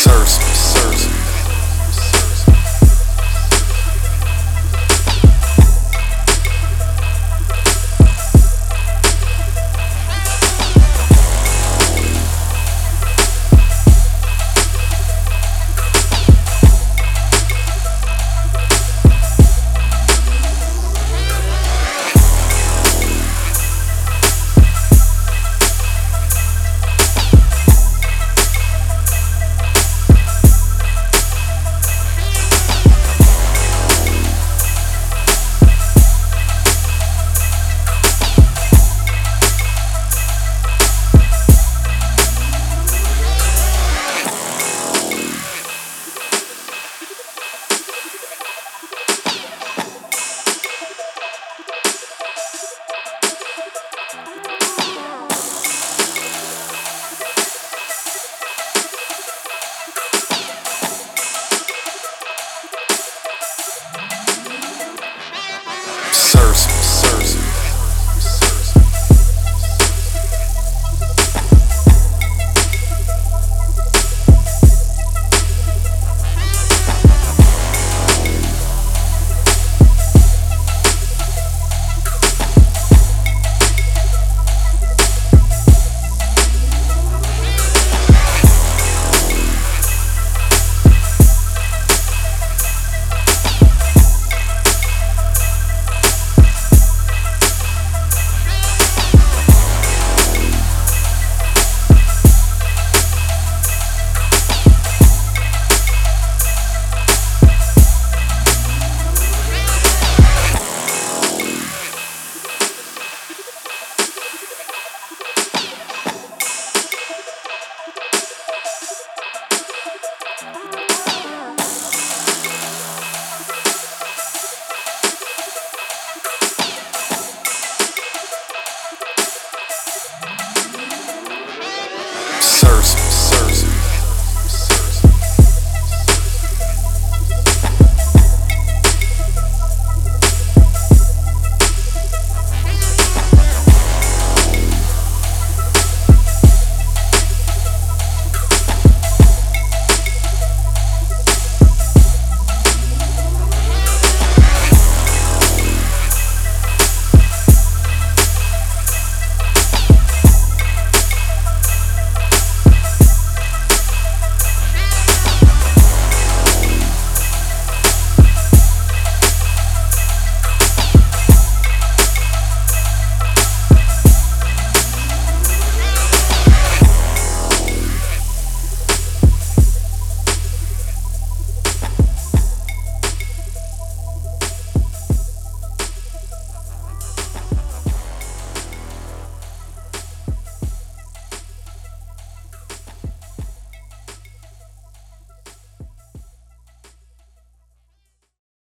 Sirs.